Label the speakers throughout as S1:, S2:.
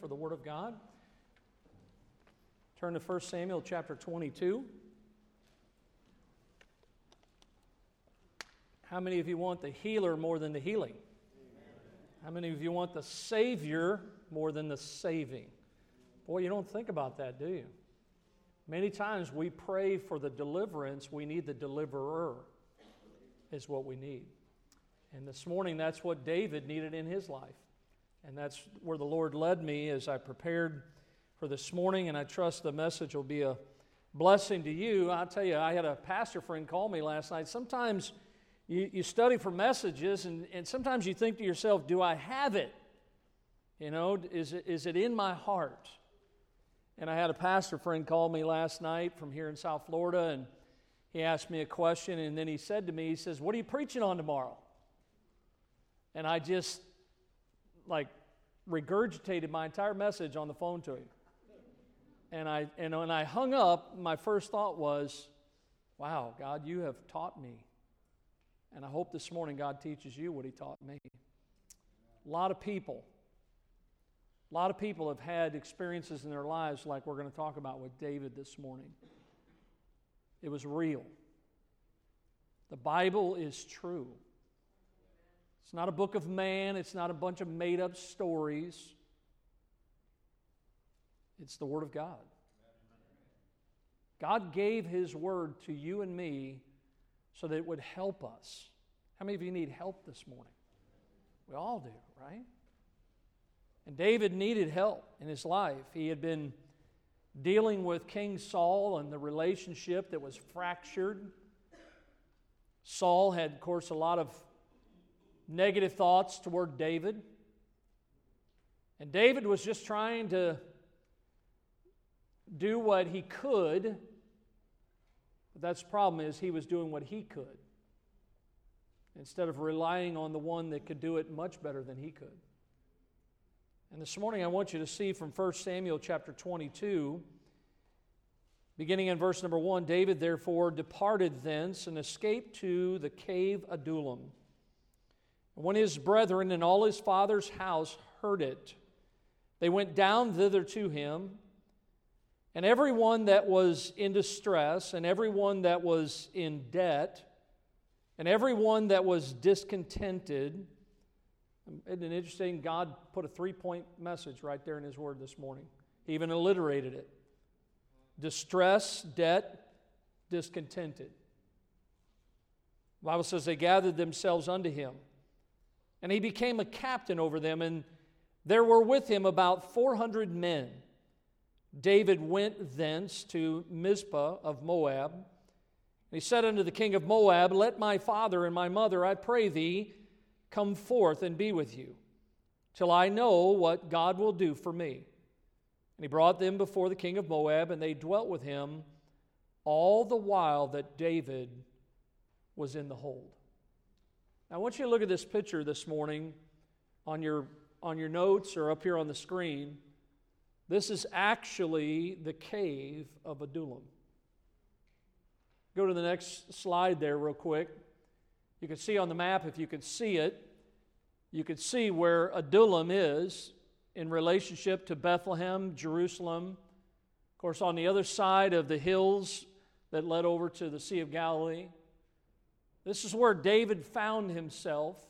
S1: for the Word of God. Turn to 1 Samuel chapter 22. How many of you want the healer more than the healing? How many of you want the Savior more than the saving? Boy, you don't think about that, do you? Many times we pray for the deliverance, we need the deliverer, is what we need. And this morning, that's what David needed in his life. And that's where the Lord led me as I prepared for this morning, and I trust the message will be a blessing to you. I'll tell you, I had a pastor friend call me last night. Sometimes you, you study for messages, and, and sometimes you think to yourself, Do I have it? You know, is is it in my heart? And I had a pastor friend call me last night from here in South Florida, and he asked me a question, and then he said to me, He says, What are you preaching on tomorrow? And I just, like, regurgitated my entire message on the phone to him. And, I, and when I hung up, my first thought was, Wow, God, you have taught me. And I hope this morning God teaches you what He taught me. A lot of people a lot of people have had experiences in their lives like we're going to talk about with David this morning. It was real. The Bible is true. It's not a book of man, it's not a bunch of made up stories. It's the Word of God. God gave His Word to you and me so that it would help us. How many of you need help this morning? We all do, right? And David needed help in his life. He had been dealing with King Saul and the relationship that was fractured. Saul had, of course, a lot of negative thoughts toward David. And David was just trying to do what he could. But that's the problem is he was doing what he could instead of relying on the one that could do it much better than he could. And this morning I want you to see from 1 Samuel chapter 22, beginning in verse number 1 David therefore departed thence and escaped to the cave Adullam. When his brethren and all his father's house heard it, they went down thither to him. And everyone that was in distress, and everyone that was in debt, and everyone that was discontented, isn't it interesting? God put a three point message right there in His Word this morning. He even alliterated it distress, debt, discontented. The Bible says they gathered themselves unto him. And he became a captain over them, and there were with him about 400 men. David went thence to Mizpah of Moab. He said unto the king of Moab, Let my father and my mother, I pray thee, Come forth and be with you, till I know what God will do for me. And he brought them before the king of Moab, and they dwelt with him all the while that David was in the hold. Now, I want you to look at this picture this morning on your, on your notes or up here on the screen. This is actually the cave of Adullam. Go to the next slide there, real quick. You can see on the map, if you can see it, you can see where Adullam is in relationship to Bethlehem, Jerusalem. Of course, on the other side of the hills that led over to the Sea of Galilee. This is where David found himself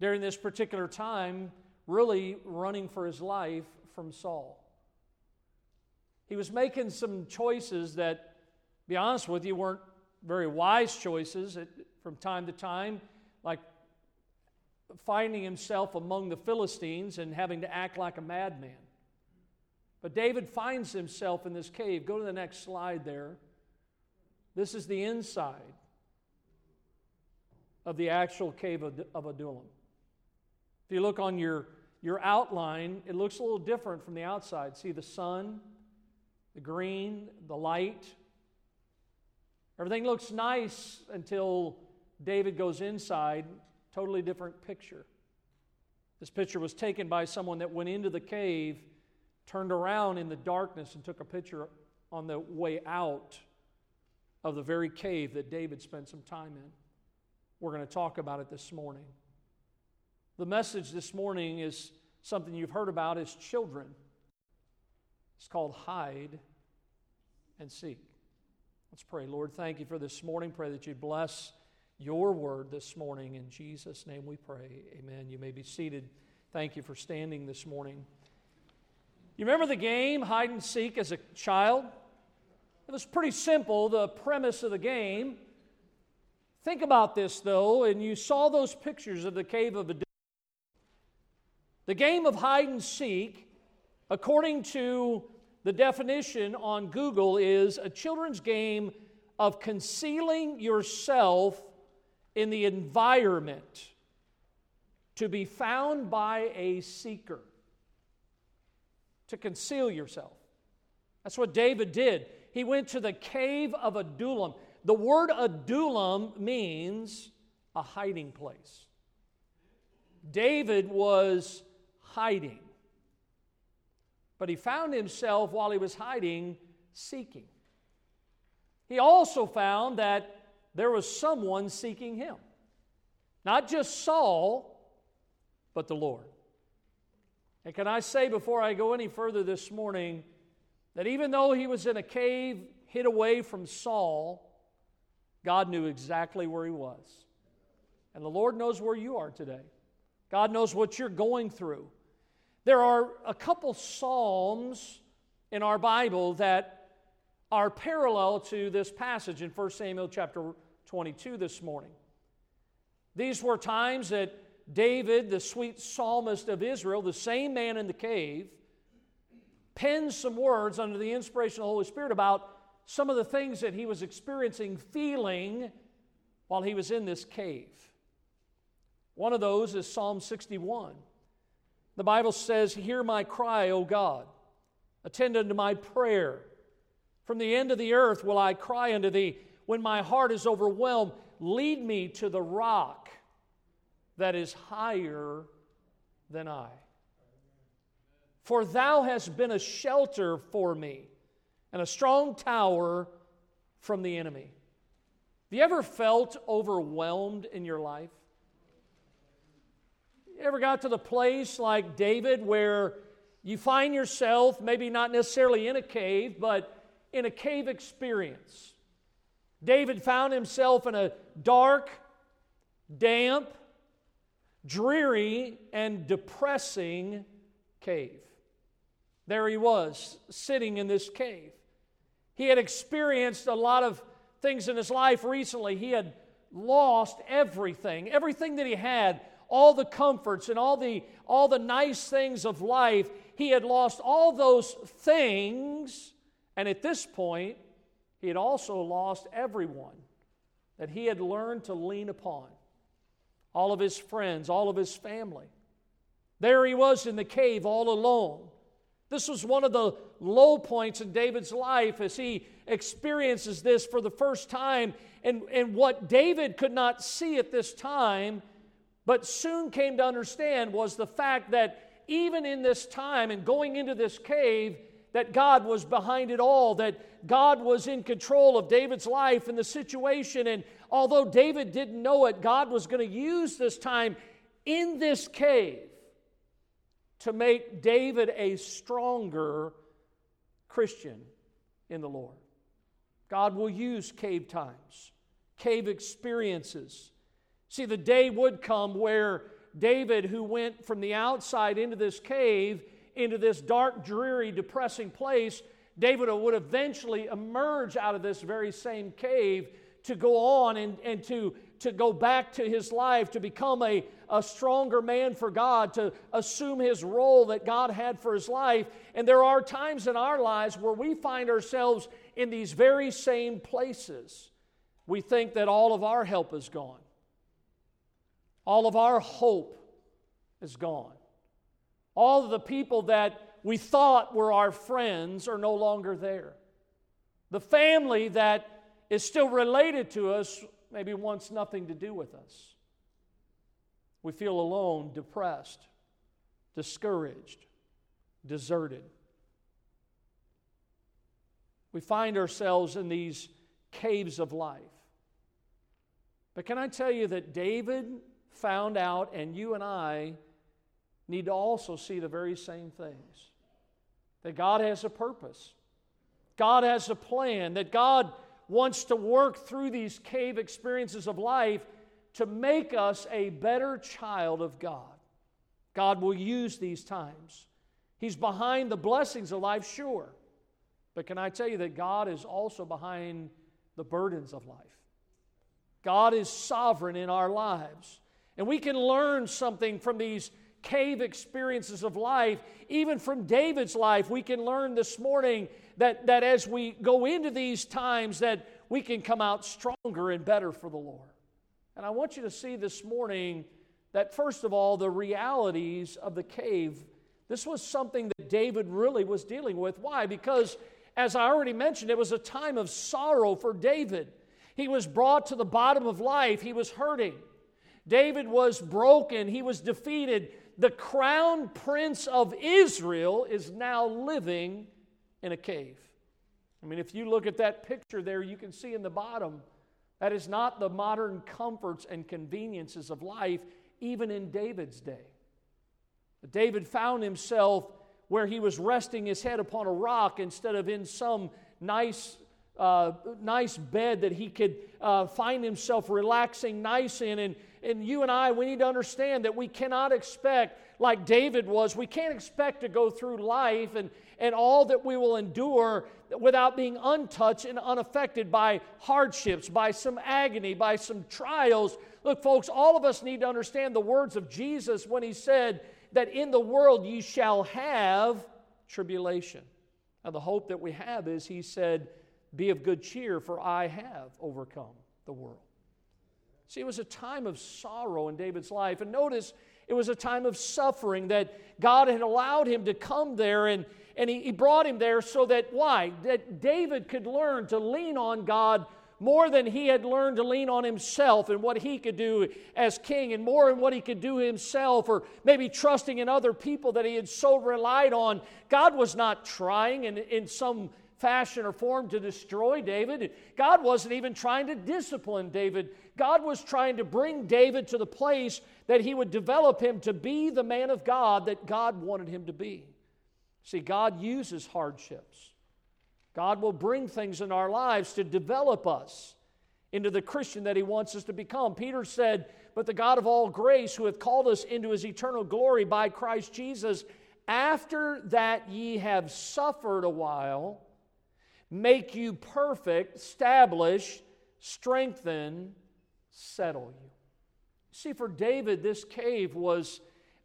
S1: during this particular time, really running for his life from Saul. He was making some choices that, be honest with you, weren't very wise choices from time to time, like finding himself among the Philistines and having to act like a madman. But David finds himself in this cave. Go to the next slide there. This is the inside of the actual cave of, Adullam. If you look on your, your outline, it looks a little different from the outside. See the sun, the green, the light. Everything looks nice until David goes inside, totally different picture. This picture was taken by someone that went into the cave, turned around in the darkness, and took a picture on the way out of the very cave that David spent some time in. We're going to talk about it this morning. The message this morning is something you've heard about as children. It's called hide and seek. Let's pray. Lord, thank you for this morning. Pray that you bless your word this morning. In Jesus' name we pray. Amen. You may be seated. Thank you for standing this morning. You remember the game, hide and seek, as a child? It was pretty simple, the premise of the game. Think about this, though, and you saw those pictures of the cave of Adullam. The game of hide and seek, according to the definition on Google, is a children's game of concealing yourself in the environment to be found by a seeker, to conceal yourself. That's what David did. He went to the cave of Adullam. The word Adullam means a hiding place. David was hiding, but he found himself while he was hiding seeking. He also found that there was someone seeking him. Not just Saul, but the Lord. And can I say before I go any further this morning that even though he was in a cave hid away from Saul, God knew exactly where he was. And the Lord knows where you are today. God knows what you're going through. There are a couple Psalms in our Bible that are parallel to this passage in 1 Samuel chapter 22 this morning. These were times that David, the sweet psalmist of Israel, the same man in the cave, penned some words under the inspiration of the Holy Spirit about some of the things that he was experiencing, feeling while he was in this cave. One of those is Psalm 61. The Bible says, Hear my cry, O God, attend unto my prayer. From the end of the earth will I cry unto thee. When my heart is overwhelmed, lead me to the rock that is higher than I. For thou hast been a shelter for me and a strong tower from the enemy. Have you ever felt overwhelmed in your life? You ever got to the place like David where you find yourself, maybe not necessarily in a cave, but in a cave experience. David found himself in a dark, damp, dreary, and depressing cave. There he was, sitting in this cave. He had experienced a lot of things in his life recently. He had lost everything, everything that he had, all the comforts and all the, all the nice things of life. He had lost all those things and at this point, he had also lost everyone that he had learned to lean upon all of his friends, all of his family. There he was in the cave all alone. This was one of the low points in David's life as he experiences this for the first time. And, and what David could not see at this time, but soon came to understand, was the fact that even in this time and going into this cave, that God was behind it all, that God was in control of David's life and the situation. And although David didn't know it, God was going to use this time in this cave to make David a stronger Christian in the Lord. God will use cave times, cave experiences. See, the day would come where David, who went from the outside into this cave, into this dark, dreary, depressing place, David would eventually emerge out of this very same cave to go on and, and to, to go back to his life, to become a, a stronger man for God, to assume his role that God had for his life. And there are times in our lives where we find ourselves in these very same places. We think that all of our help is gone, all of our hope is gone. All of the people that we thought were our friends are no longer there. The family that is still related to us maybe wants nothing to do with us. We feel alone, depressed, discouraged, deserted. We find ourselves in these caves of life. But can I tell you that David found out, and you and I need to also see the very same things that God has a purpose, God has a plan, that God wants to work through these cave experiences of life to make us a better child of God. God will use these times. He's behind the blessings of life, sure. But can I tell you that God is also behind the burdens of life? God is sovereign in our lives. And we can learn something from these cave experiences of life, even from David's life. We can learn this morning that, that as we go into these times that we can come out stronger and better for the Lord. And I want you to see this morning that, first of all, the realities of the cave, this was something that David really was dealing with. Why? Because, as I already mentioned, it was a time of sorrow for David. He was brought to the bottom of life, he was hurting. David was broken, he was defeated. The crown prince of Israel is now living in a cave. I mean, if you look at that picture there, you can see in the bottom that is not the modern comforts and conveniences of life, even in David's day. David found himself where he was resting his head upon a rock instead of in some nice uh, nice bed that he could uh, find himself relaxing nice in. And, and you and I, we need to understand that we cannot expect, like David was, we can't expect to go through life and, and all that we will endure without being untouched and unaffected by hardships, by some agony, by some trials. Look, folks, all of us need to understand the words of Jesus when he said that in the world you shall have tribulation. Now, the hope that we have is he said, Be of good cheer, for I have overcome the world. See, it was a time of sorrow in David's life. And notice, it was a time of suffering that God had allowed him to come there and, and he, he brought him there so that why? That David could learn to lean on God more than he had learned to lean on himself and what he could do as king, and more in what he could do himself, or maybe trusting in other people that he had so relied on. God was not trying in, in some fashion or form to destroy David. God wasn't even trying to discipline David. God was trying to bring David to the place that he would develop him to be the man of God that God wanted him to be. See, God uses hardships. God will bring things in our lives to develop us into the Christian that He wants us to become. Peter said, But the God of all grace, who hath called us into His eternal glory by Christ Jesus, after that ye have suffered a while, make you perfect, establish, strengthen, settle you. See, for David, this cave was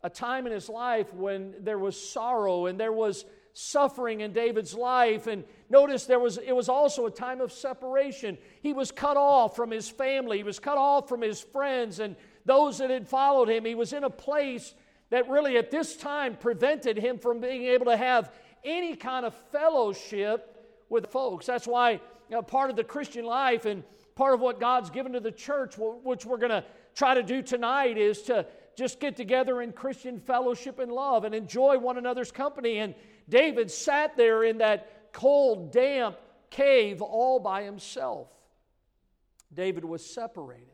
S1: a time in his life when there was sorrow and there was suffering in David's life. And notice there was it was also a time of separation. He was cut off from his family, he was cut off from his friends and those that had followed him. He was in a place that really at this time prevented him from being able to have any kind of fellowship with folks. That's why you know, part of the Christian life and part of what God's given to the church, which we're going to try to do tonight, is to just get together in Christian fellowship and love and enjoy one another's company. And David sat there in that cold, damp cave all by himself. David was separated.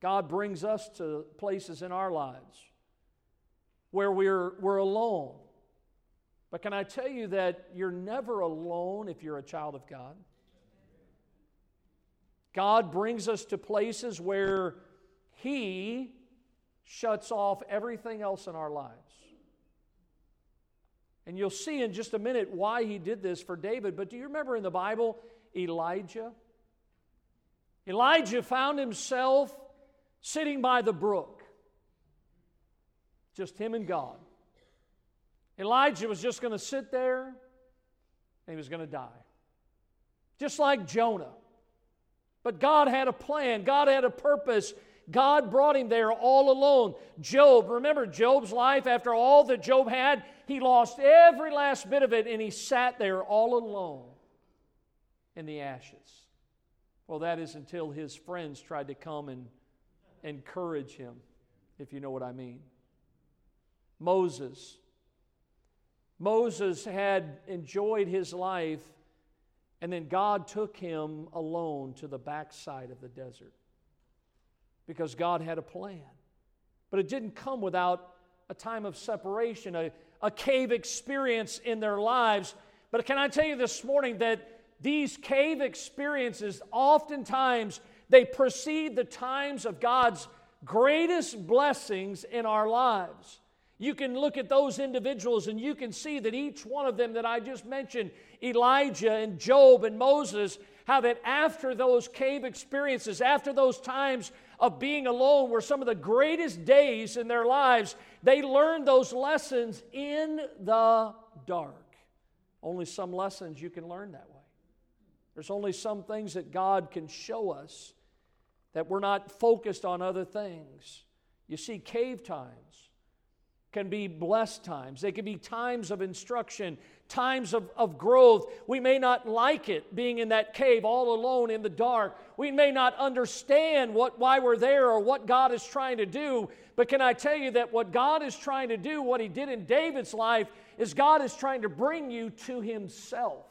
S1: God brings us to places in our lives where we're, we're alone. But can I tell you that you're never alone if you're a child of God? God brings us to places where He shuts off everything else in our lives. And you'll see in just a minute why he did this for David. But do you remember in the Bible Elijah? Elijah found himself sitting by the brook, just him and God. Elijah was just going to sit there and he was going to die. Just like Jonah. But God had a plan, God had a purpose, God brought him there all alone. Job, remember Job's life after all that Job had? He lost every last bit of it and he sat there all alone in the ashes. Well, that is until his friends tried to come and encourage him, if you know what I mean. Moses. Moses had enjoyed his life, and then God took him alone to the backside of the desert because God had a plan. But it didn't come without a time of separation, a, a cave experience in their lives. But can I tell you this morning that these cave experiences oftentimes they precede the times of God's greatest blessings in our lives. You can look at those individuals and you can see that each one of them that I just mentioned, Elijah and Job and Moses, how that after those cave experiences, after those times of being alone were some of the greatest days in their lives, they learned those lessons in the dark. Only some lessons you can learn that way. There's only some things that God can show us that we're not focused on other things. You see, cave times can be blessed times, they can be times of instruction, times of, of growth. We may not like it being in that cave all alone in the dark. We may not understand what, why we're there or what God is trying to do. But can I tell you that what God is trying to do, what He did in David's life, is God is trying to bring you to Himself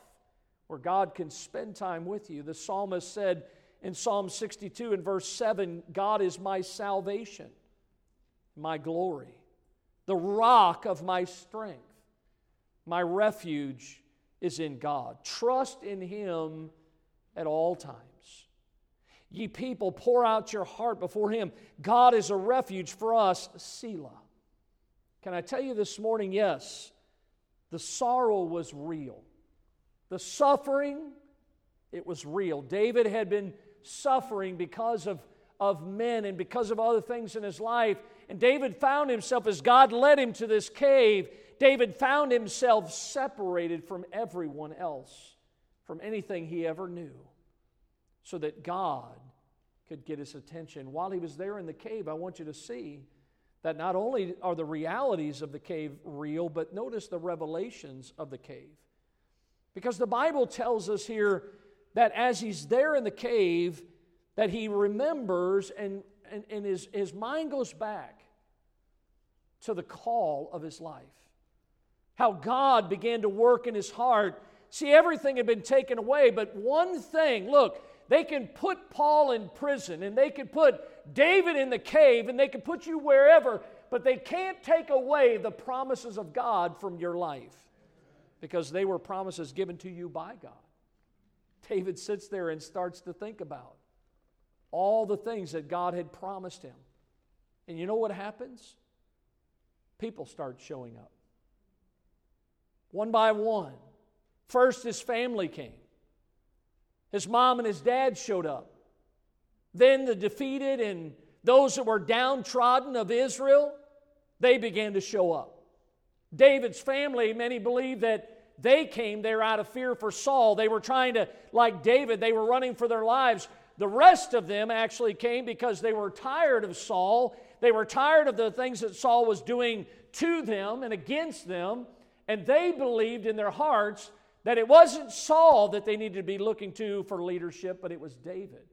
S1: where God can spend time with you. The psalmist said in Psalm 62 and verse 7 God is my salvation, my glory, the rock of my strength. My refuge is in God. Trust in Him at all times. Ye people, pour out your heart before Him. God is a refuge for us, Selah. Can I tell you this morning? Yes, the sorrow was real. The suffering, it was real. David had been suffering because of, of men and because of other things in his life. And David found himself, as God led him to this cave, David found himself separated from everyone else, from anything he ever knew, so that God could get his attention. While he was there in the cave, I want you to see that not only are the realities of the cave real, but notice the revelations of the cave. Because the Bible tells us here that as he's there in the cave, that he remembers and, and, and his, his mind goes back to the call of his life. How God began to work in his heart. See, everything had been taken away, but one thing look, they can put Paul in prison and they can put David in the cave and they can put you wherever, but they can't take away the promises of God from your life because they were promises given to you by God. David sits there and starts to think about all the things that God had promised him. And you know what happens? People start showing up. One by one. First, his family came. His mom and his dad showed up. Then the defeated and those that were downtrodden of Israel, they began to show up. David's family, many believe that they came there out of fear for Saul. They were trying to, like David, they were running for their lives. The rest of them actually came because they were tired of Saul. They were tired of the things that Saul was doing to them and against them. And they believed in their hearts that it wasn't Saul that they needed to be looking to for leadership, but it was David.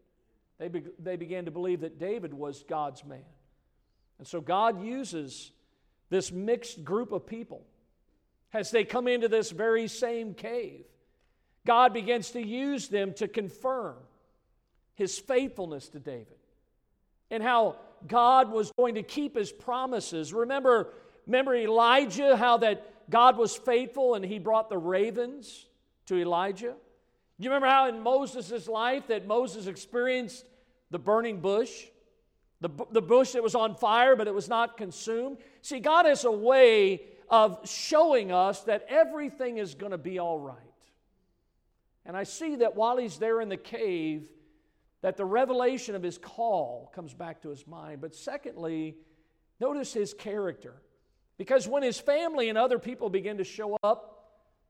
S1: They, be, they began to believe that David was God's man. And so God uses this mixed group of people as they come into this very same cave. God begins to use them to confirm his faithfulness to David and how God was going to keep his promises. Remember, remember Elijah, how that God was faithful and he brought the ravens to Elijah? You remember how in Moses' life that Moses experienced the burning bush? The, the bush that was on fire, but it was not consumed. See, God has a way of showing us that everything is going to be all right. And I see that while he's there in the cave, that the revelation of his call comes back to his mind. But secondly, notice his character. Because when his family and other people begin to show up,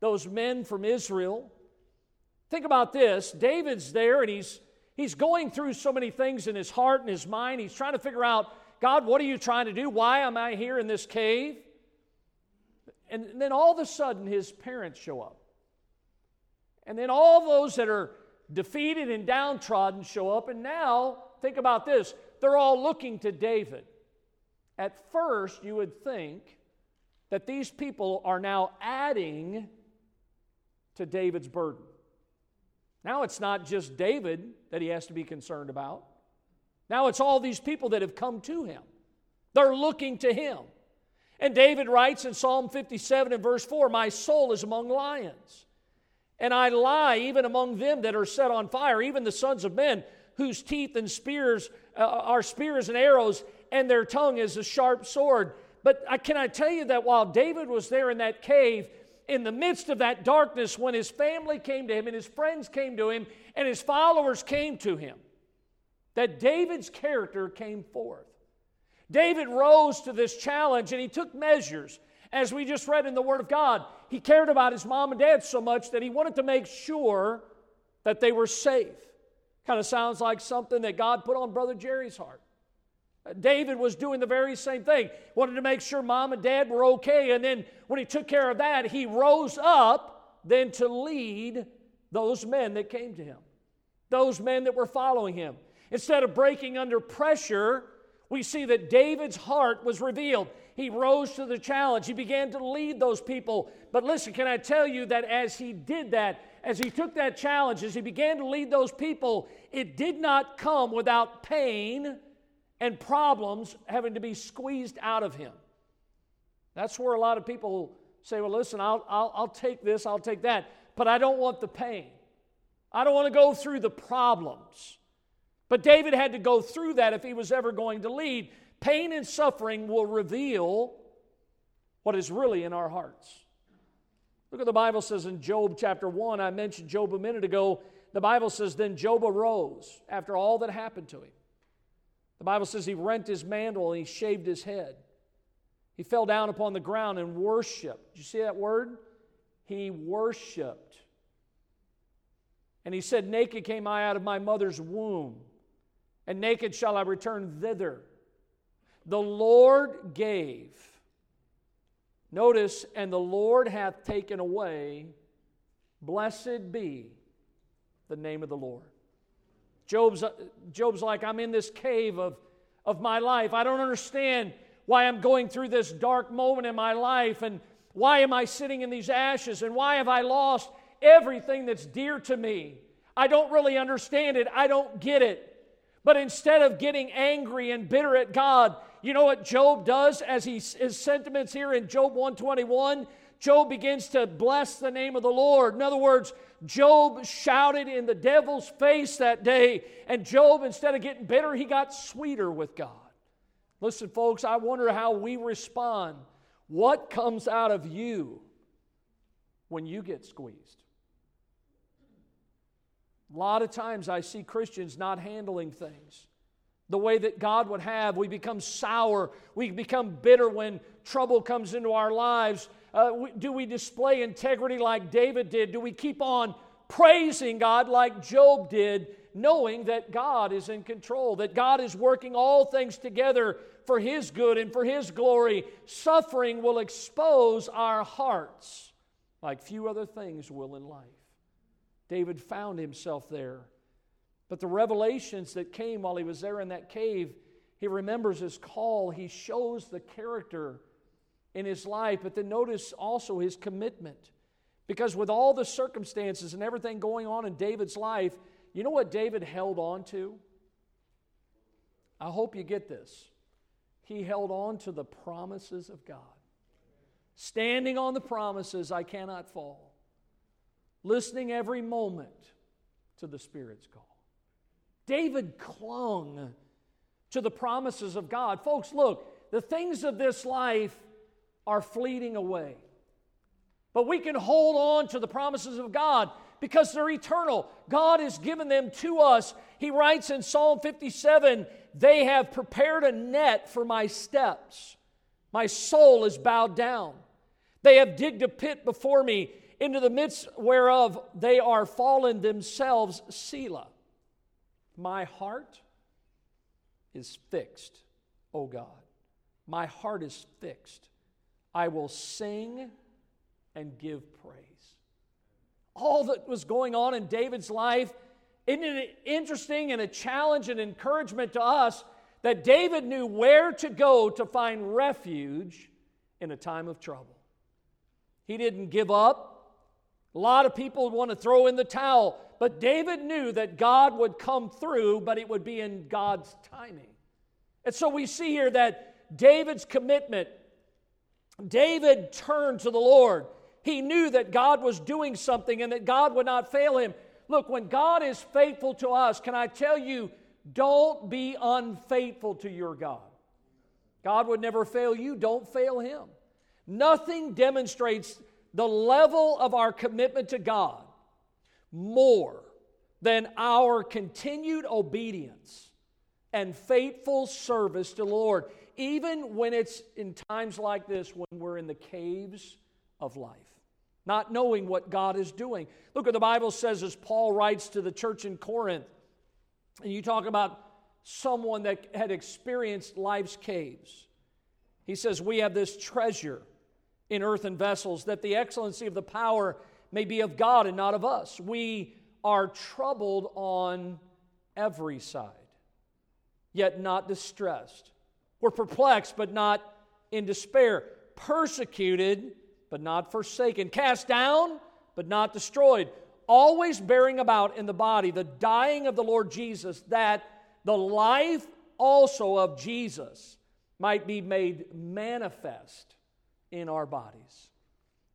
S1: those men from Israel, think about this David's there and he's, he's going through so many things in his heart and his mind. He's trying to figure out, God, what are you trying to do? Why am I here in this cave? And then all of a sudden, his parents show up. And then all those that are defeated and downtrodden show up. And now, think about this they're all looking to David. At first, you would think that these people are now adding to David's burden. Now it's not just David that he has to be concerned about. Now it's all these people that have come to him. They're looking to him. And David writes in Psalm 57 and verse 4 My soul is among lions, and I lie even among them that are set on fire, even the sons of men, whose teeth and spears uh, are spears and arrows, and their tongue is a sharp sword. But I, can I tell you that while David was there in that cave, in the midst of that darkness, when his family came to him and his friends came to him and his followers came to him, that David's character came forth. David rose to this challenge and he took measures. As we just read in the Word of God, he cared about his mom and dad so much that he wanted to make sure that they were safe. Kind of sounds like something that God put on Brother Jerry's heart. Uh, David was doing the very same thing. Wanted to make sure mom and dad were okay. And then when he took care of that, he rose up then to lead those men that came to him, those men that were following him. Instead of breaking under pressure, we see that David's heart was revealed. He rose to the challenge. He began to lead those people. But listen, can I tell you that as he did that, as he took that challenge, as he began to lead those people, it did not come without pain and problems having to be squeezed out of him. That's where a lot of people say, well, listen, I'll, I'll, I'll take this, I'll take that, but I don't want the pain. I don't want to go through the problems. But David had to go through that if he was ever going to lead. Pain and suffering will reveal what is really in our hearts. Look what the Bible says in Job chapter 1. I mentioned Job a minute ago. The Bible says, Then Job arose after all that happened to him. The Bible says he rent his mantle and he shaved his head. He fell down upon the ground and worshiped. Did you see that word? He worshiped. And he said, Naked came I out of my mother's womb, and naked shall I return thither. The Lord gave. Notice, and the Lord hath taken away. Blessed be the name of the Lord. Job's, uh, Job's like, I'm in this cave of, of my life. I don't understand why I'm going through this dark moment in my life and why am I sitting in these ashes and why have I lost everything that's dear to me? I don't really understand it. I don't get it. But instead of getting angry and bitter at God, you know what Job does as he, his sentiments here in Job 121? Job begins to bless the name of the Lord. In other words, Job shouted in the devil's face that day, and Job, instead of getting bitter, he got sweeter with God. Listen, folks, I wonder how we respond. What comes out of you when you get squeezed? A lot of times I see Christians not handling things the way that God would have. We become sour. We become bitter when trouble comes into our lives. Uh, do we display integrity like David did? Do we keep on praising God like Job did, knowing that God is in control, that God is working all things together for His good and for His glory? Suffering will expose our hearts like few other things will in life. David found himself there. But the revelations that came while he was there in that cave, he remembers his call. He shows the character in his life, but then notice also his commitment. Because with all the circumstances and everything going on in David's life, you know what David held on to? I hope you get this. He held on to the promises of God. Standing on the promises, I cannot fall. Listening every moment to the Spirit's call. David clung to the promises of God. Folks, look, the things of this life are fleeting away. But we can hold on to the promises of God because they're eternal. God has given them to us. He writes in Psalm 57 They have prepared a net for my steps. My soul is bowed down. They have digged a pit before me, into the midst whereof they are fallen themselves, Selah. My heart is fixed, O God. My heart is fixed. I will sing and give praise. All that was going on in David's life, isn't it interesting and a challenge and encouragement to us that David knew where to go to find refuge in a time of trouble? He didn't give up. A lot of people want to throw in the towel, but David knew that God would come through, but it would be in God's timing. And so we see here that David's commitment David turned to the Lord. He knew that God was doing something and that God would not fail him. Look, when God is faithful to us, can I tell you, don't be unfaithful to your God. God would never fail you, don't fail him. Nothing demonstrates the level of our commitment to God more than our continued obedience and faithful service to the Lord, even when it's in times like this when we're in the caves of life, not knowing what God is doing. Look what the Bible says as Paul writes to the church in Corinth, and you talk about someone that had experienced life's caves. He says, We have this treasure in earthen vessels, that the excellency of the power may be of God and not of us. We are troubled on every side, yet not distressed. We're perplexed, but not in despair. Persecuted, but not forsaken. Cast down, but not destroyed. Always bearing about in the body the dying of the Lord Jesus, that the life also of Jesus might be made manifest in our bodies.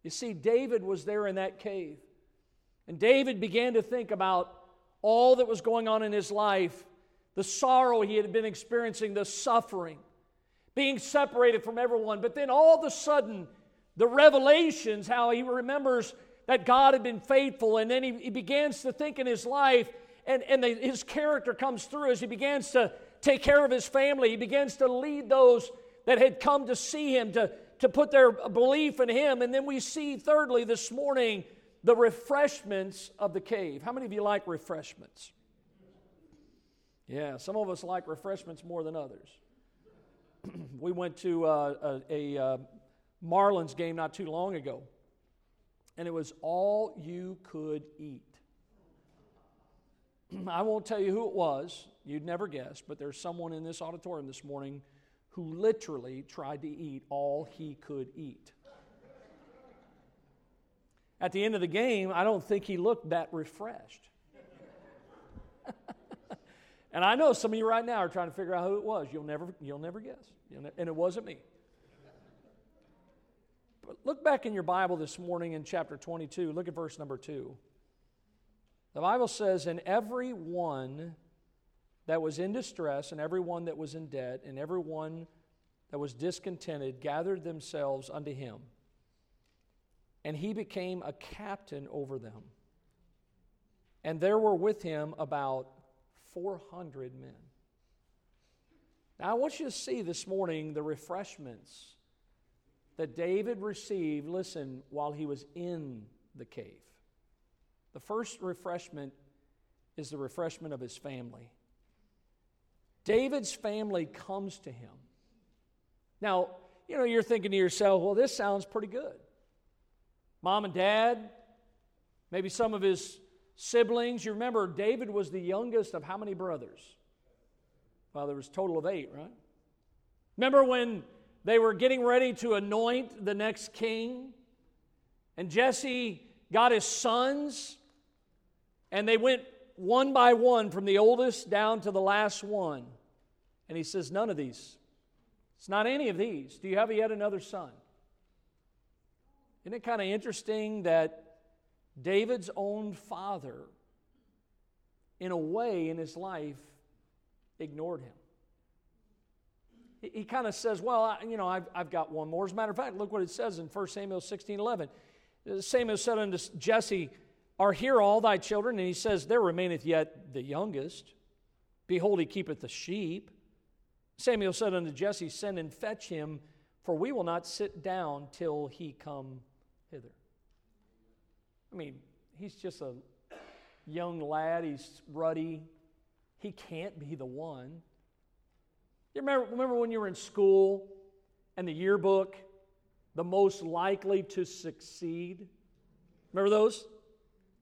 S1: You see, David was there in that cave. And David began to think about all that was going on in his life the sorrow he had been experiencing, the suffering, being separated from everyone. But then all of a sudden, the revelations, how he remembers that God had been faithful, and then he, he begins to think in his life, and, and the, his character comes through as he begins to take care of his family. He begins to lead those that had come to see him, to, to put their belief in him. And then we see, thirdly, this morning, the refreshments of the cave. How many of you like refreshments? Yeah, some of us like refreshments more than others. we went to uh, a, a uh, Marlins game not too long ago, and it was all you could eat. I won't tell you who it was, you'd never guess, but there's someone in this auditorium this morning who literally tried to eat all he could eat. At the end of the game, I don't think he looked that refreshed. and I know some of you right now are trying to figure out who it was. You'll never, you'll never guess. You'll ne- and it wasn't me. But look back in your Bible this morning in chapter 22. Look at verse number 2. The Bible says, And every one that was in distress, and every one that was in debt, and every one that was discontented gathered themselves unto him and he became a captain over them. And there were with him about 400 men. Now, I want you to see this morning the refreshments that David received, listen, while he was in the cave. The first refreshment is the refreshment of his family. David's family comes to him. Now, you know, you're thinking to yourself, well, this sounds pretty good mom and dad, maybe some of his siblings. You remember David was the youngest of how many brothers? Well, there was total of eight, right? Remember when they were getting ready to anoint the next king? And Jesse got his sons, and they went one by one from the oldest down to the last one. And he says, None of these. It's not any of these. Do you have yet another son? Isn't it kind of interesting that David's own father, in a way in his life, ignored him? He, kind of says, Well, you know, I've, I've got one more. As a matter of fact, look what it says in 1 Samuel 16 11. Samuel said unto Jesse, Are here all thy children? And he says, There remaineth yet the youngest. Behold, he keepeth the sheep. Samuel said unto Jesse, Send and fetch him, for we will not sit down till he come hither. I mean, he's just a young lad, he's ruddy. He can't be the one. You remember, remember when you were in school and the yearbook, the most likely to succeed? Remember those?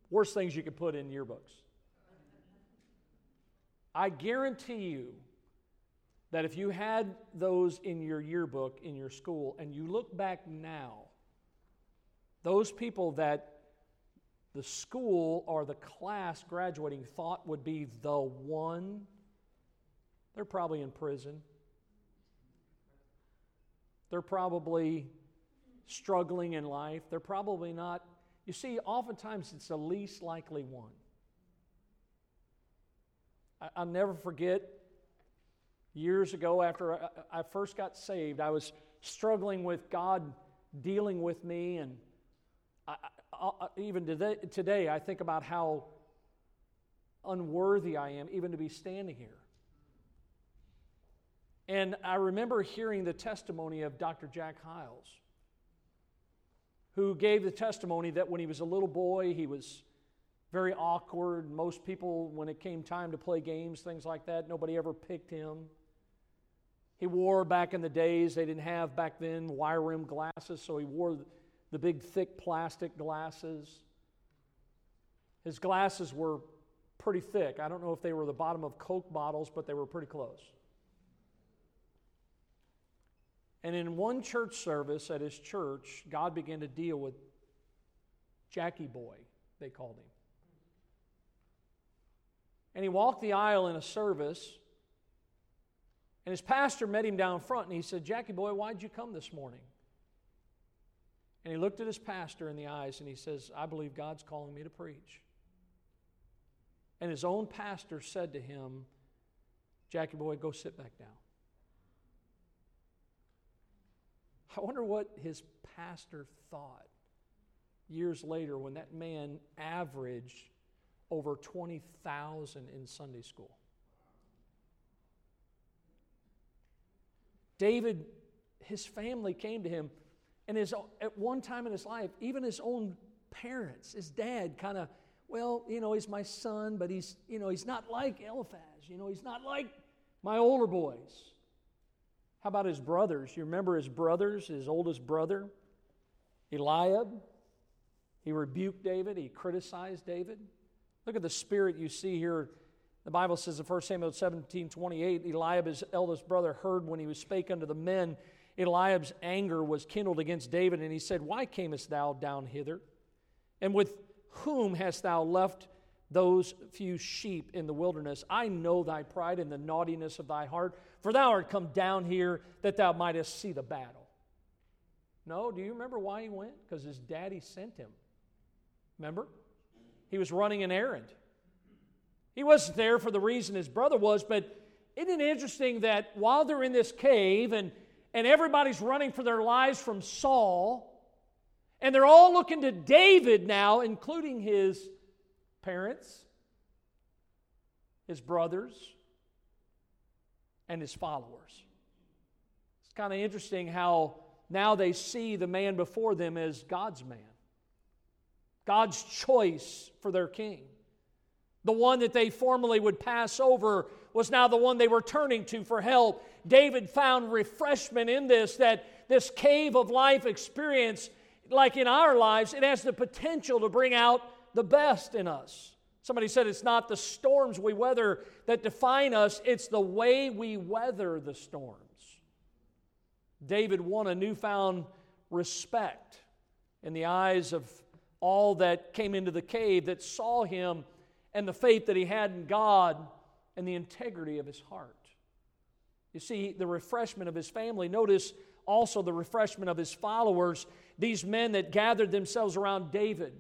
S1: Worst things you could put in yearbooks. I guarantee you that if you had those in your yearbook in your school and you look back now, those people that the school or the class graduating thought would be the one, they're probably in prison. They're probably struggling in life, they're probably not. You see, oftentimes it's the least likely one. I, will never forget years ago after I, I first got saved, I was struggling with God dealing with me. And I, I, even today, today, I think about how unworthy I am even to be standing here. And I remember hearing the testimony of Dr. Jack Hyles, who gave the testimony that when he was a little boy, he was very awkward. Most people, when it came time to play games, things like that, nobody ever picked him. He wore back in the days, they didn't have back then wire rim glasses, so he wore the big, thick plastic glasses. His glasses were pretty thick. I don't know if they were the bottom of Coke bottles, but they were pretty close. And in one church service at his church, God began to deal with Jackie Boy, they called him. And he walked the aisle in a service, and his pastor met him down front, and he said, Jackie Boy, why'd you come this morning? And he looked at his pastor in the eyes and he says, I believe God's calling me to preach. And his own pastor said to him, Jackie boy, go sit back down. I wonder what his pastor thought years later when that man averaged over 20,000 in Sunday school. David, his family came to him, and his, at one time in his life, even his own parents, his dad kind of well, you know, he's my son, but he's, you know, he's not like Eliphaz. You know, he's not like my older boys. How about his brothers? You remember his brothers, his oldest brother, Eliab? He rebuked David, he criticized David. Look at the spirit you see here. The Bible says in 1 Samuel 17 28, Eliab, his eldest brother, heard when he was spake unto the men. Eliab's anger was kindled against David, and he said, Why camest thou down hither? And with whom hast thou left those few sheep in the wilderness? I know thy pride and the naughtiness of thy heart, for thou art come down here that thou mightest see the battle. No, do you remember why he went? Because his daddy sent him. Remember? He was running an errand. He wasn't there for the reason his brother was, but isn't it interesting that while they're in this cave and, and everybody's running for their lives from Saul, and they're all looking to David now, including his parents, his brothers, and his followers. It's kind of interesting how now they see the man before them as God's man, God's choice for their king. The one that they formerly would pass over was now the one they were turning to for help. David found refreshment in this, that this cave of life experience like in our lives, it has the potential to bring out the best in us. Somebody said it's not the storms we weather that define us, it's the way we weather the storms. David won a newfound respect in the eyes of all that came into the cave that saw him and the faith that he had in God and the integrity of his heart. You see, the refreshment of his family. Notice also the refreshment of his followers these men that gathered themselves around David.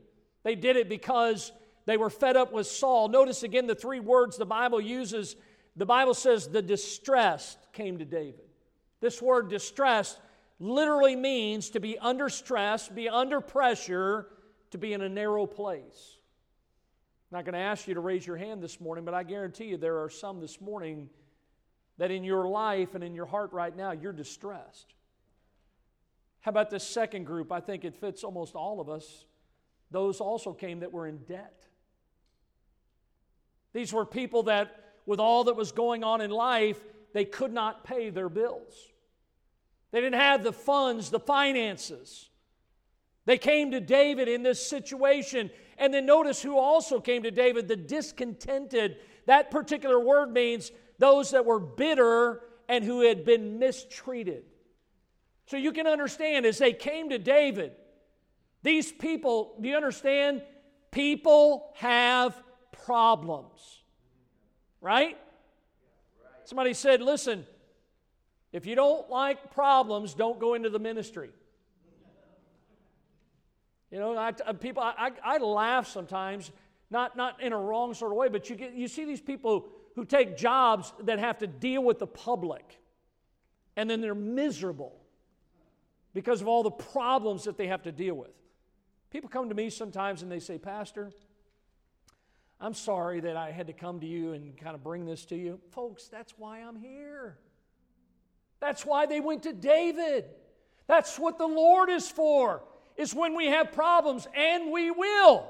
S1: They did it because they were fed up with Saul. Notice again the three words the Bible uses. The Bible says the distressed came to David. This word distressed literally means to be under stress, be under pressure, to be in a narrow place. I'm not going to ask you to raise your hand this morning, but I guarantee you there are some this morning that in your life and in your heart right now, you're distressed. How about this second group? I think it fits almost all of us. Those also came that were in debt. These were people that, with all that was going on in life, they could not pay their bills. They didn't have the funds, the finances. They came to David in this situation. And then notice who also came to David the discontented. That particular word means those that were bitter and who had been mistreated. So you can understand as they came to David, these people, do you understand? People have problems. Right? Somebody said, listen, if you don't like problems, don't go into the ministry. You know, I, uh, people, I, I laugh sometimes, not, not in a wrong sort of way, but you, get, you see these people who take jobs that have to deal with the public, and then they're miserable because of all the problems that they have to deal with. People come to me sometimes and they say, Pastor, I'm sorry that I had to come to you and kind of bring this to you. Folks, that's why I'm here. That's why they went to David. That's what the Lord is for is when we have problems, and we will.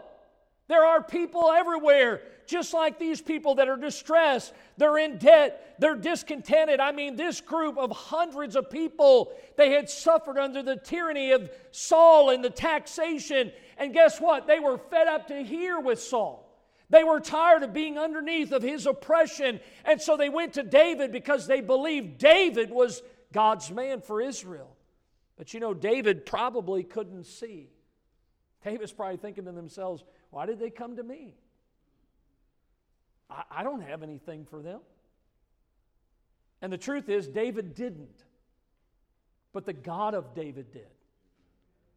S1: There are people everywhere, just like these people that are distressed, they're in debt, they're discontented. I mean, this group of hundreds of people, they had suffered under the tyranny of Saul and the taxation. And guess what? They were fed up to here with Saul. They were tired of being underneath of his oppression. And so they went to David because they believed David was God's man for Israel. But you know, David probably couldn't see. David's probably thinking to themselves, why did they come to me? I, I don't have anything for them. And the truth is, David didn't. But the God of David did.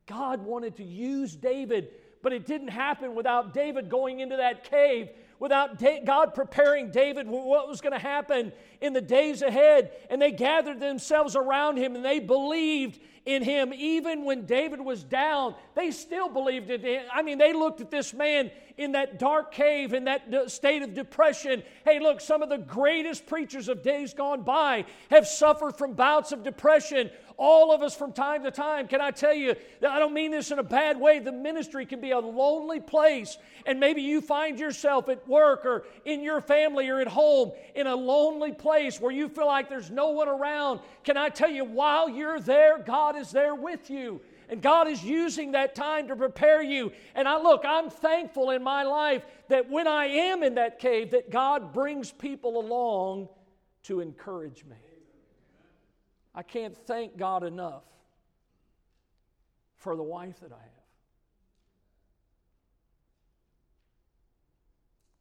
S1: God wanted to use David, but it didn't happen without David going into that cave without God preparing David what was going to happen in the days ahead. And they gathered themselves around him and they believed in him. Even when David was down, they still believed in him. I mean, they looked at this man in that dark cave, in that state of depression. Hey, look, some of the greatest preachers of days gone by have suffered from bouts of depression. All of us from time to time. Can I tell you, I don't mean this in a bad way. The ministry can be a lonely place, and maybe you find yourself at work or in your family or at home in a lonely place where you feel like there's no one around. Can I tell you, while you're there, God is there with you. And God is using that time to prepare you. And I look, I'm thankful in my life that when I am in that cave, that God brings people along to encourage me. I can't thank God enough for the wife that I have.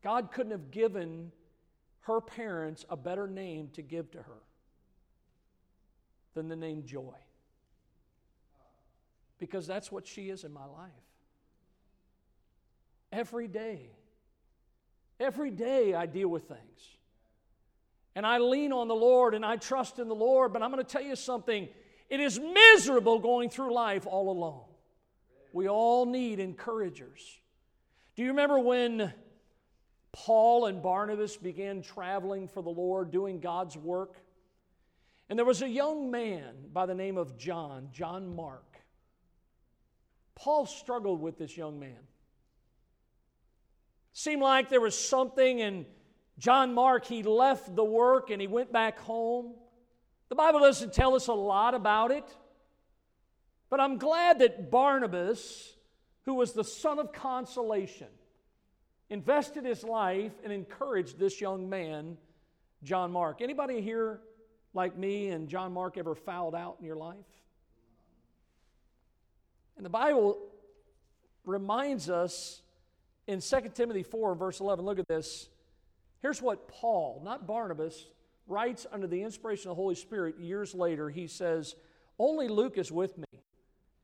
S1: God couldn't have given her parents a better name to give to her than the name Joy because that's what she is in my life. Every day, every day I deal with things. And I lean on the Lord and I trust in the Lord, but I'm going to tell you something. It is miserable going through life all alone. We all need encouragers. Do you remember when Paul and Barnabas began traveling for the Lord, doing God's work? And there was a young man by the name of John, John Mark. Paul struggled with this young man. Seemed like there was something, and John Mark, he left the work and he went back home. The Bible doesn't tell us a lot about it, but I'm glad that Barnabas, who was the son of consolation, invested his life and encouraged this young man, John Mark. Anybody here like me and John Mark ever fouled out in your life? And the Bible reminds us in 2 Timothy 4, verse 11, look at this. Here's what Paul, not Barnabas, writes under the inspiration of the Holy Spirit years later. He says, Only Luke is with me.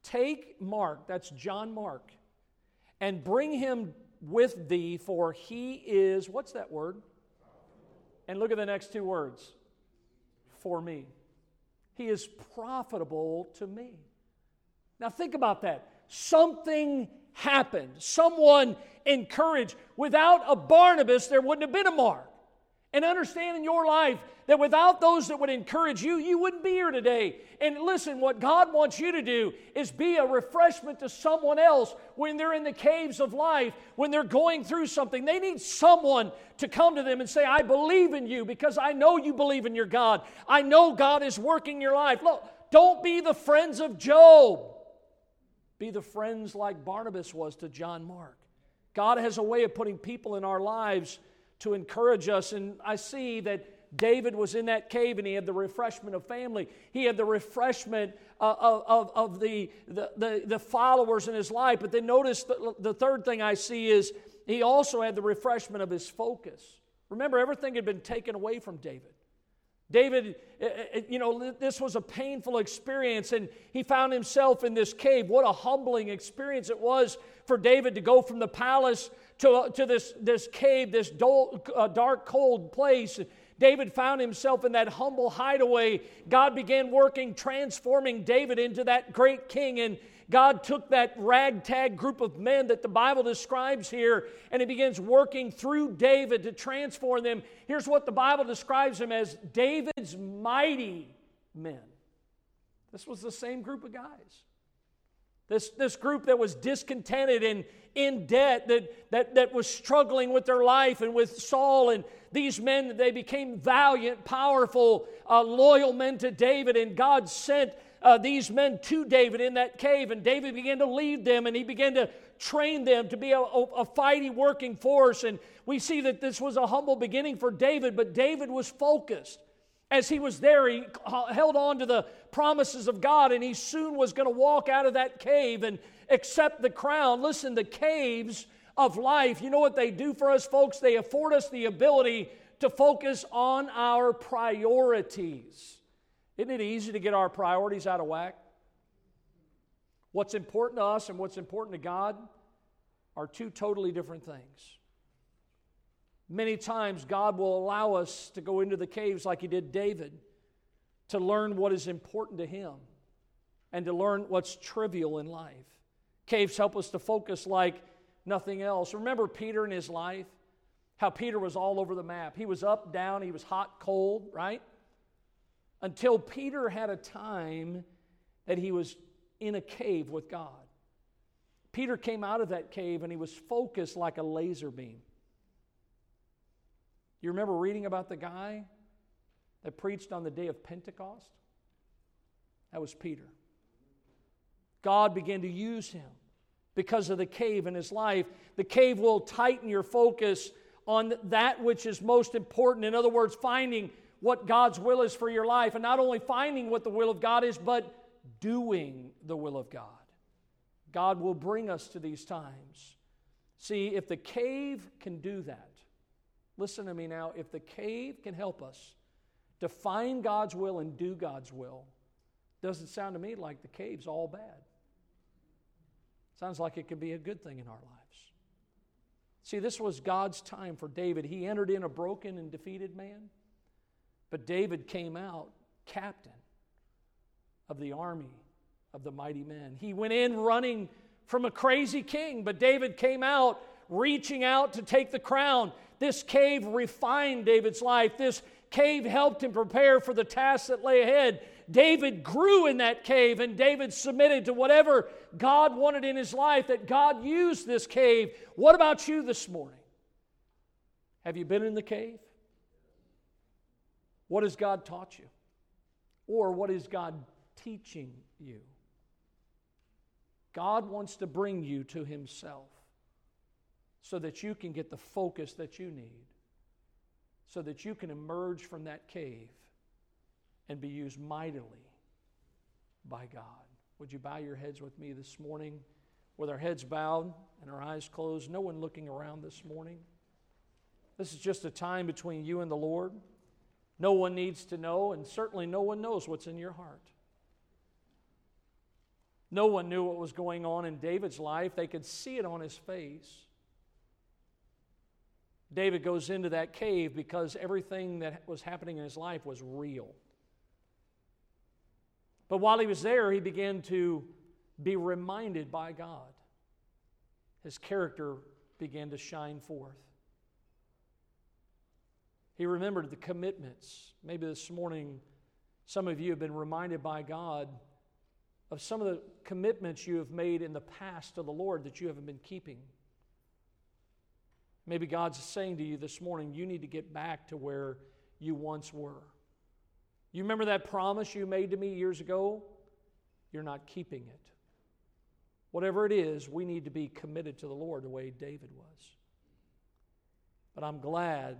S1: Take Mark, that's John Mark, and bring him with thee, for he is, what's that word? And look at the next two words for me. He is profitable to me. Now, think about that. Something happened, someone encouraged. Without a Barnabas, there wouldn't have been a Mark. And understand in your life that without those that would encourage you, you wouldn't be here today. And listen, what God wants you to do is be a refreshment to someone else when they're in the caves of life, when they're going through something. They need someone to come to them and say, I believe in you because I know you believe in your God. I know God is working your life. Look, don't be the friends of Job. Be the friends like Barnabas was to John Mark. God has a way of putting people in our lives to encourage us. And I see that David was in that cave and he had the refreshment of family. He had the refreshment uh, of, of, of the, the, the, the, followers in his life. But then notice the, the third thing I see is he also had the refreshment of his focus. Remember, everything had been taken away from David. David, eh, eh, you know, this was a painful experience, and he found himself in this cave. What a humbling experience it was for David to go from the palace to, to this, this cave, this dull, uh, dark, cold place. David found himself in that humble hideaway. God began working, transforming David into that great king. And God took that ragtag group of men that the Bible describes here and He begins working through David to transform them. Here's what the Bible describes them as David's mighty men. This was the same group of guys. This, this group that was discontented and in debt, that, that, that was struggling with their life and with Saul. And these men, they became valiant, powerful, uh, loyal men to David. And God sent uh, these men to David in that cave, and David began to lead them and he began to train them to be a, a, fighting, working force. And we see that this was a humble beginning for David, but David was focused. As he was there, he held on to the promises of God, and he soon was going to walk out of that cave and accept the crown. Listen, the caves of life, you know what they do for us, folks? They afford us the ability to focus on our priorities. Isn't it easy to get our priorities out of whack? What's important to us and what's important to God are two totally different things. Many times, God will allow us to go into the caves like He did David to learn what is important to Him and to learn what's trivial in life. Caves help us to focus like nothing else. Remember Peter in his life? How Peter was all over the map. He was up, down, he was hot, cold, right? Until Peter had a time that he was in a cave with God. Peter came out of that cave and he was focused like a laser beam. You remember reading about the guy that preached on the day of Pentecost? That was Peter. God began to use him because of the cave in his life. The cave will tighten your focus on that which is most important. In other words, finding what God's will is for your life, and not only finding what the will of God is, but doing the will of God. God will bring us to these times. See, if the cave can do that, listen to me now, if the cave can help us to find God's will and do God's will, doesn't sound to me like the cave's all bad. Sounds like it could be a good thing in our lives. See, this was God's time for David. He entered in a broken and defeated man. But David came out captain of the army of the mighty men. He went in running from a crazy king, but David came out reaching out to take the crown. This cave refined David's life. This cave helped him prepare for the tasks that lay ahead. David grew in that cave, and David submitted to whatever God wanted in his life, that God used this cave. What about you this morning? Have you been in the cave? What has God taught you? Or what is God teaching you? God wants to bring you to Himself so that you can get the focus that you need, so that you can emerge from that cave and be used mightily by God. Would you bow your heads with me this morning with our heads bowed and our eyes closed, no one looking around this morning? This is just a time between you and the Lord. No one needs to know, and certainly no one knows what's in your heart. No one knew what was going on in David's life. They could see it on his face. David goes into that cave because everything that was happening in his life was real. But while he was there, he began to be reminded by God. His character began to shine forth. He remembered the commitments. Maybe this morning, some of you have been reminded by God of some of the commitments you have made in the past to the Lord that you haven't been keeping. Maybe God's saying to you this morning, you need to get back to where you once were. You remember that promise you made to me years ago? You're not keeping it. Whatever it is, we need to be committed to the Lord the way David was. But I'm glad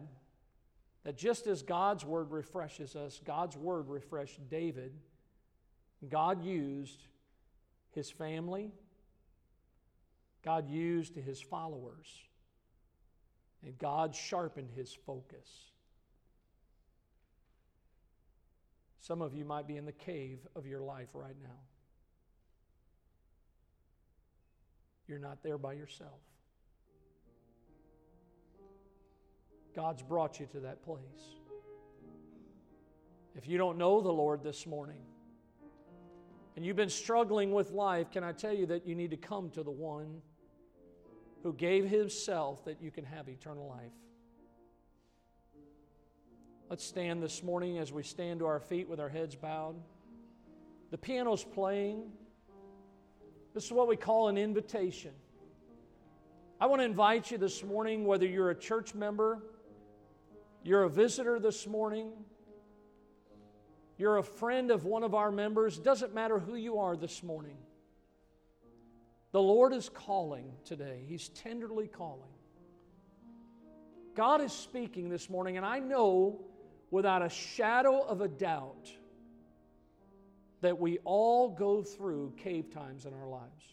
S1: that just as God's word refreshes us, God's word refreshed David. God used his family, God used his followers, and God sharpened his focus. Some of you might be in the cave of your life right now. You're not there by yourself. God's brought you to that place. If you don't know the Lord this morning and you've been struggling with life, can I tell you that you need to come to the one who gave himself that you can have eternal life? Let's stand this morning as we stand to our feet with our heads bowed. The piano's playing. This is what we call an invitation. I want to invite you this morning, whether you're a church member, you're a visitor this morning, you're a friend of one of our members, doesn't matter who you are this morning. The Lord is calling today, He's tenderly calling. God is speaking this morning, and I know without a shadow of a doubt that we all go through cave times in our lives.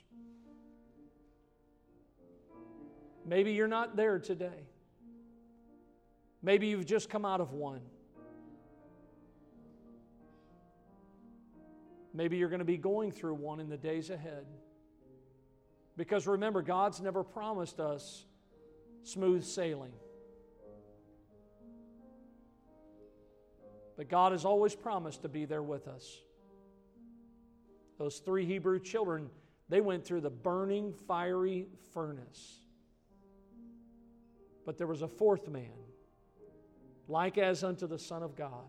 S1: Maybe you're not there today. Maybe you've just come out of one. Maybe you're going to be going through one in the days ahead. Because remember, God's never promised us smooth sailing. But God has always promised to be there with us. Those three Hebrew children, they went through the burning, fiery furnace. But there was a fourth man, like as unto the Son of God.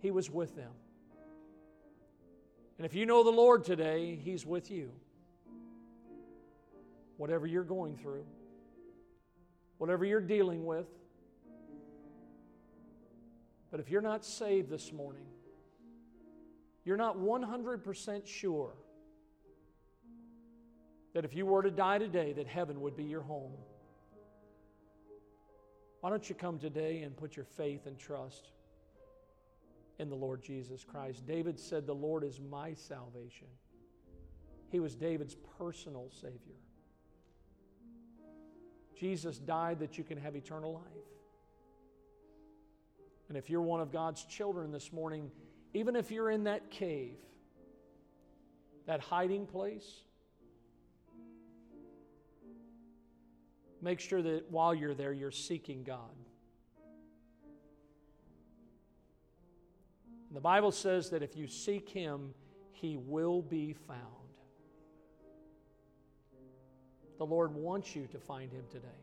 S1: He was with them. And if you know the Lord today, He's with you. Whatever you're going through, whatever you're dealing with. But if you're not saved this morning, you're not 100% sure that if you were to die today that heaven would be your home. Why don't you come today and put your faith and trust in the Lord Jesus Christ. David said, The Lord is my salvation. He was David's personal Savior. Jesus died that you can have eternal life. And if you're one of God's children this morning, even if you're in that cave, that hiding place, make sure that while you're there, you're seeking God. And the Bible says that if you seek Him, He will be found. The Lord wants you to find Him today.